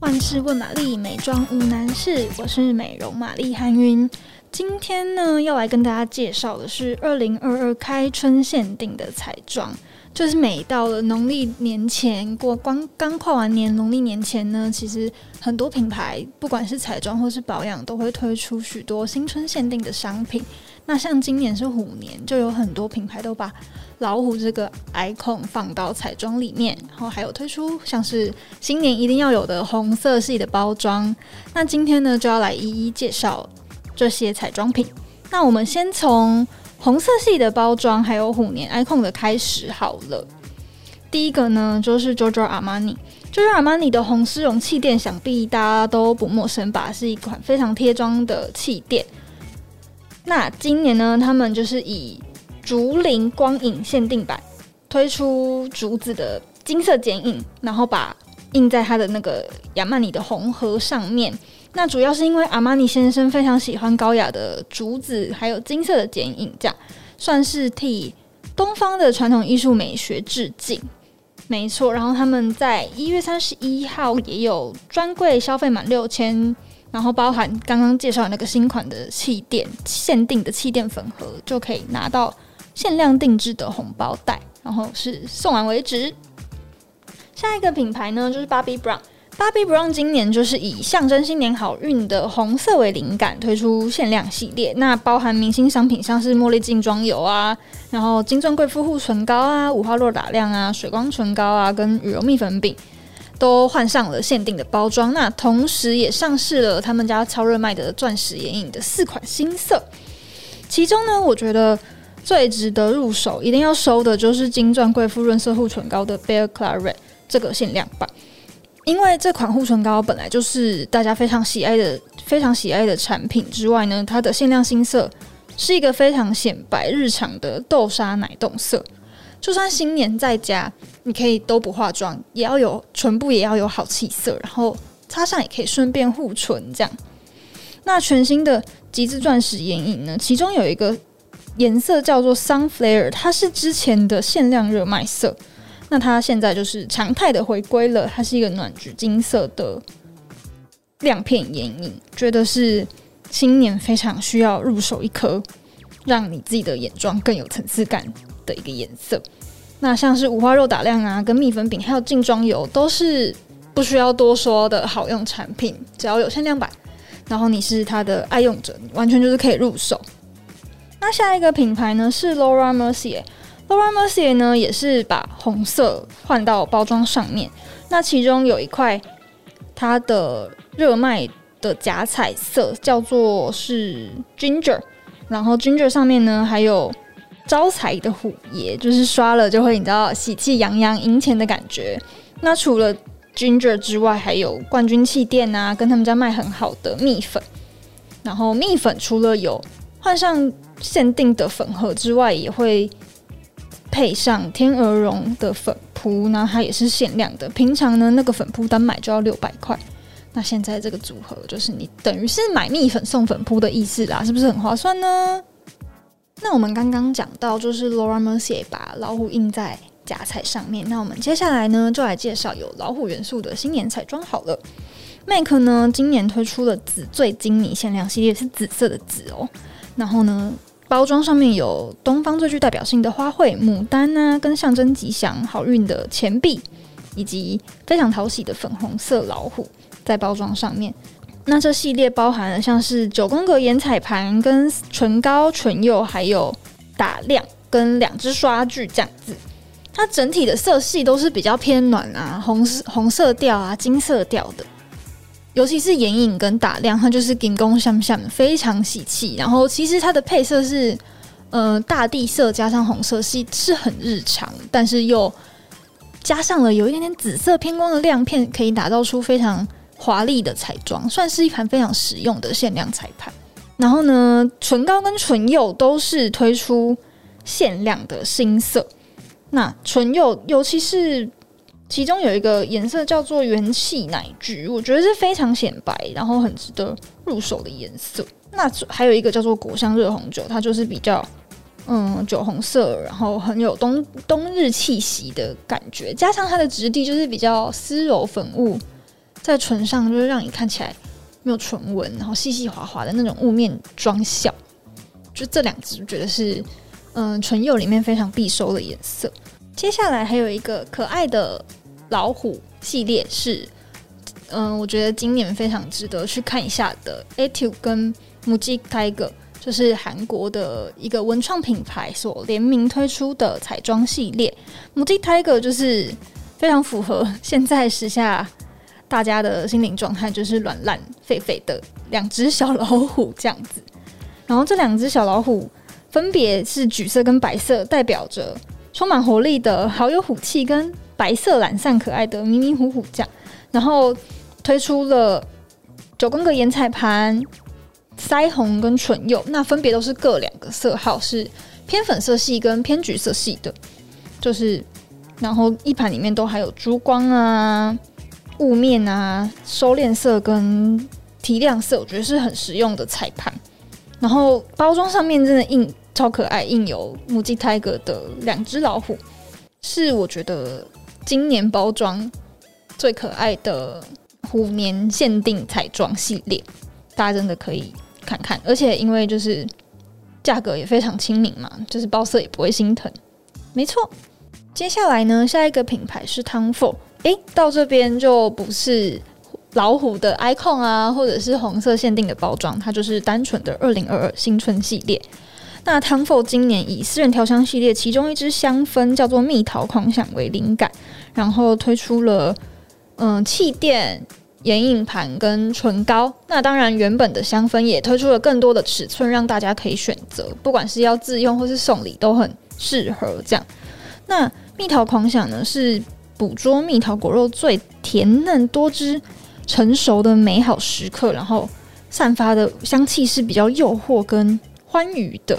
万事问玛丽，美妆无难事。我是美容玛丽韩云。今天呢，要来跟大家介绍的是二零二二开春限定的彩妆。就是每到了农历年前，过刚刚跨完年，农历年前呢，其实很多品牌，不管是彩妆或是保养，都会推出许多新春限定的商品。那像今年是虎年，就有很多品牌都把老虎这个 icon 放到彩妆里面，然后还有推出像是新年一定要有的红色系的包装。那今天呢，就要来一一介绍这些彩妆品。那我们先从红色系的包装，还有虎年 icon 的开始好了。第一个呢，就是 Giorgio Armani。Giorgio Armani 的红丝绒气垫，想必大家都不陌生吧？是一款非常贴妆的气垫。那今年呢，他们就是以竹林光影限定版推出竹子的金色剪影，然后把印在它的那个亚曼尼的红盒上面。那主要是因为阿玛尼先生非常喜欢高雅的竹子，还有金色的剪影，这样算是替东方的传统艺术美学致敬。没错，然后他们在一月三十一号也有专柜消费满六千。然后包含刚刚介绍的那个新款的气垫，限定的气垫粉盒，就可以拿到限量定制的红包袋，然后是送完为止。下一个品牌呢，就是 Bobbi Brown。Bobbi Brown 今年就是以象征新年好运的红色为灵感，推出限量系列。那包含明星商品，像是茉莉净妆油啊，然后金钻贵妇护唇膏啊，五花肉打亮啊，水光唇膏啊，跟羽绒蜜粉饼。都换上了限定的包装，那同时也上市了他们家超热卖的钻石眼影的四款新色。其中呢，我觉得最值得入手、一定要收的就是金钻贵妇润色护唇膏的 Bear Claret 这个限量版，因为这款护唇膏本来就是大家非常喜爱的、非常喜爱的产品之外呢，它的限量新色是一个非常显白日常的豆沙奶冻色。就算新年在家，你可以都不化妆，也要有唇部也要有好气色，然后擦上也可以顺便护唇这样。那全新的极致钻石眼影呢？其中有一个颜色叫做 Sunflare，它是之前的限量热卖色，那它现在就是常态的回归了，它是一个暖橘金色的亮片眼影，觉得是新年非常需要入手一颗，让你自己的眼妆更有层次感的一个颜色，那像是五花肉打亮啊，跟蜜粉饼还有净妆油都是不需要多说的好用产品，只要有限量版，然后你是它的爱用者，完全就是可以入手。那下一个品牌呢是 Laura Mercier，Laura Mercier 呢也是把红色换到包装上面，那其中有一块它的热卖的假彩色叫做是 Ginger，然后 Ginger 上面呢还有。招财的虎爷，就是刷了就会你知道喜气洋洋、赢钱的感觉。那除了 Ginger 之外，还有冠军气垫啊，跟他们家卖很好的蜜粉。然后蜜粉除了有换上限定的粉盒之外，也会配上天鹅绒的粉扑，那它也是限量的。平常呢，那个粉扑单买就要六百块，那现在这个组合就是你等于是买蜜粉送粉扑的意思啦，是不是很划算呢？那我们刚刚讲到，就是 Laura Mercier 把老虎印在假彩上面。那我们接下来呢，就来介绍有老虎元素的新年彩妆好了。MAC 呢，今年推出了紫最金迷限量系列，是紫色的紫哦。然后呢，包装上面有东方最具代表性的花卉牡丹啊，跟象征吉祥好运的钱币，以及非常讨喜的粉红色老虎在包装上面。那这系列包含了像是九宫格眼彩盘、跟唇膏、唇釉，还有打亮跟两只刷具这样子。它整体的色系都是比较偏暖啊，红红色调啊，金色调的。尤其是眼影跟打亮，它就是金光闪闪，非常喜气。然后其实它的配色是，呃，大地色加上红色系，是很日常，但是又加上了有一点点紫色偏光的亮片，可以打造出非常。华丽的彩妆，算是一盘非常实用的限量彩盘。然后呢，唇膏跟唇釉都是推出限量的新色。那唇釉，尤其是其中有一个颜色叫做元气奶橘，我觉得是非常显白，然后很值得入手的颜色。那还有一个叫做果香热红酒，它就是比较嗯酒红色，然后很有冬冬日气息的感觉，加上它的质地就是比较丝柔粉雾。在唇上就是让你看起来没有唇纹，然后细细滑滑的那种雾面妆效。就这两支，觉得是嗯唇釉里面非常必收的颜色。接下来还有一个可爱的老虎系列是，嗯，我觉得今年非常值得去看一下的 Etude 跟 Muji Tiger，就是韩国的一个文创品牌所联名推出的彩妆系列。，Muji Tiger 就是非常符合现在时下大家的心灵状态，就是软烂废废的两只小老虎这样子。然后这两只小老虎分别是橘色跟白色，代表着充满活力的好有虎气跟白色懒散可爱的迷迷糊糊这样。然后推出了九宫格眼彩盘、腮红跟唇釉，那分别都是各两个色号，是偏粉色系跟偏橘色系的。就是然后一盘里面都还有珠光啊、雾面啊、收敛色跟提亮色，我觉得是很实用的彩盘。然后包装上面真的印超可爱，印有 muji Tiger 的两只老虎，是我觉得今年包装最可爱的虎年限定彩妆系列，大家真的可以看看。而且因为就是价格也非常亲民嘛，就是包色也不会心疼。没错，接下来呢，下一个品牌是 Tom Ford，诶，到这边就不是。老虎的 icon 啊，或者是红色限定的包装，它就是单纯的二零二二新春系列。那 Tom Ford 今年以私人调香系列其中一支香氛叫做蜜桃狂想为灵感，然后推出了嗯气垫、眼影盘跟唇膏。那当然，原本的香氛也推出了更多的尺寸，让大家可以选择，不管是要自用或是送礼都很适合这样。那蜜桃狂想呢，是捕捉蜜桃果肉最甜嫩多汁。成熟的美好时刻，然后散发的香气是比较诱惑跟欢愉的。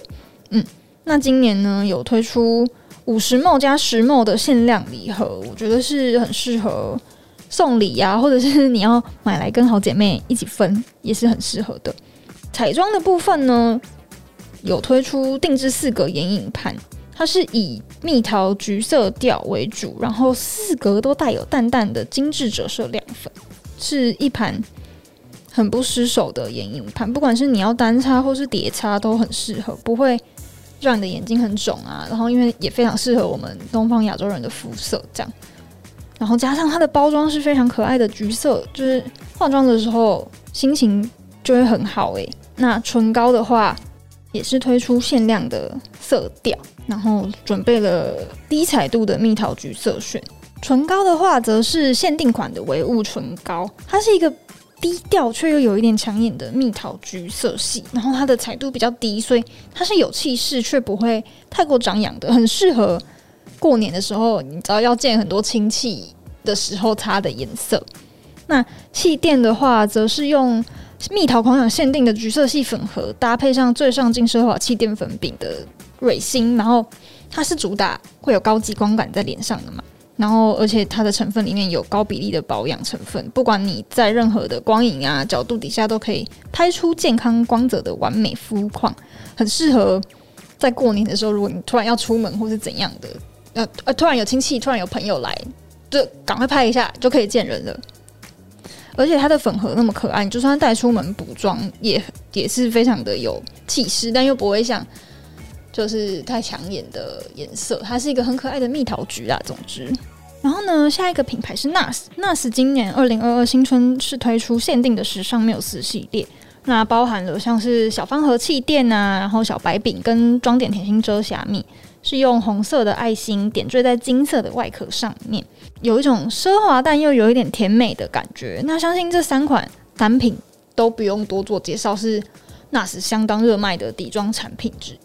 嗯，那今年呢有推出五十 ml 加十 ml 的限量礼盒，我觉得是很适合送礼呀、或者是你要买来跟好姐妹一起分，也是很适合的。彩妆的部分呢，有推出定制四格眼影盘，它是以蜜桃橘色调为主，然后四格都带有淡淡的精致折射亮粉。是一盘很不失手的眼影盘，不管是你要单擦或是叠擦都很适合，不会让你的眼睛很肿啊。然后因为也非常适合我们东方亚洲人的肤色，这样。然后加上它的包装是非常可爱的橘色，就是化妆的时候心情就会很好诶。那唇膏的话也是推出限量的色调，然后准备了低彩度的蜜桃橘色选。唇膏的话，则是限定款的唯物唇膏，它是一个低调却又有一点抢眼的蜜桃橘色系，然后它的彩度比较低，所以它是有气势却不会太过张扬的，很适合过年的时候，你知道要见很多亲戚的时候擦的颜色。那气垫的话，则是用蜜桃狂想限定的橘色系粉盒，搭配上最上镜奢华气垫粉饼的蕊芯，然后它是主打会有高级光感在脸上的嘛。然后，而且它的成分里面有高比例的保养成分，不管你在任何的光影啊角度底下，都可以拍出健康光泽的完美肤况，很适合在过年的时候，如果你突然要出门或是怎样的，呃呃，突然有亲戚，突然有朋友来，就赶快拍一下就可以见人了。而且它的粉盒那么可爱，你就算带出门补妆，也也是非常的有气势，但又不会像。就是太抢眼的颜色，它是一个很可爱的蜜桃橘啊。总之，然后呢，下一个品牌是 NARS，NARS 今年二零二二新春是推出限定的时尚缪斯系列，那包含了像是小方盒气垫啊，然后小白饼跟装点甜心遮瑕蜜，是用红色的爱心点缀在金色的外壳上面，有一种奢华但又有一点甜美的感觉。那相信这三款单品都不用多做介绍，是那是相当热卖的底妆产品之。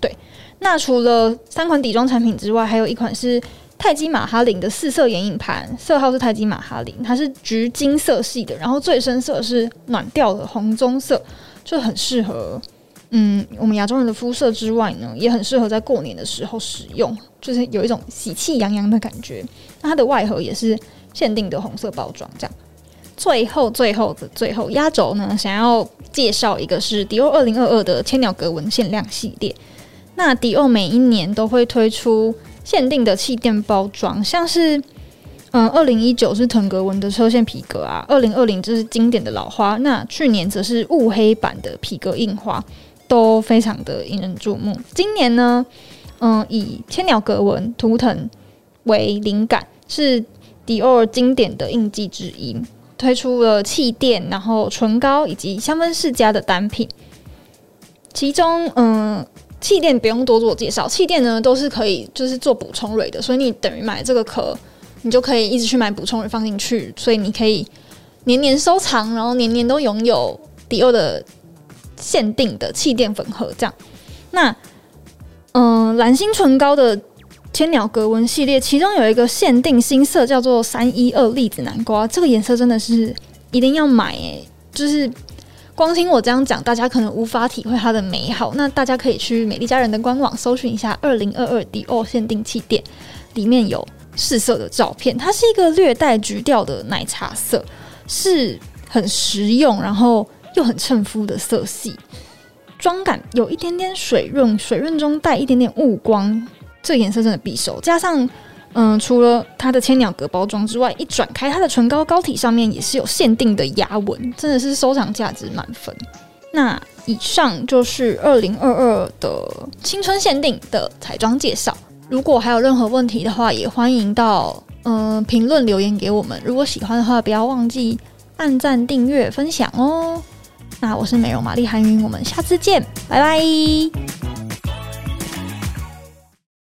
对，那除了三款底妆产品之外，还有一款是泰姬玛哈林的四色眼影盘，色号是泰姬玛哈林，它是橘金色系的，然后最深色是暖调的红棕色，就很适合，嗯，我们亚洲人的肤色之外呢，也很适合在过年的时候使用，就是有一种喜气洋洋的感觉。那它的外盒也是限定的红色包装，这样。最后，最后的最后压轴呢，想要介绍一个是迪奥二零二二的千鸟格纹限量系列。那迪奥每一年都会推出限定的气垫包装，像是嗯，二零一九是腾格纹的车线皮革啊，二零二零就是经典的老花，那去年则是雾黑版的皮革印花，都非常的引人注目。今年呢，嗯，以千鸟格纹图腾为灵感，是迪奥经典的印记之一，推出了气垫，然后唇膏以及香氛世家的单品。其中，嗯，气垫不用多做介绍，气垫呢都是可以就是做补充蕊的，所以你等于买这个壳。你就可以一直去买补充蕊放进去，所以你可以年年收藏，然后年年都拥有迪奥的限定的气垫粉盒。这样，那嗯，蓝星唇膏的千鸟格纹系列，其中有一个限定新色叫做三一二栗子南瓜，这个颜色真的是一定要买诶、就是光听我这样讲，大家可能无法体会它的美好。那大家可以去美丽佳人的官网搜寻一下二零二二迪奥限定气垫，里面有。试色的照片，它是一个略带橘调的奶茶色，是很实用，然后又很衬肤的色系，妆感有一点点水润，水润中带一点点雾光，这颜色真的必收。加上，嗯，除了它的千鸟格包装之外，一转开它的唇膏膏体上面也是有限定的压纹，真的是收藏价值满分。那以上就是二零二二的青春限定的彩妆介绍。如果还有任何问题的话，也欢迎到嗯评论留言给我们。如果喜欢的话，不要忘记按赞、订阅、分享哦。那我是美容玛丽韩云，我们下次见，拜拜。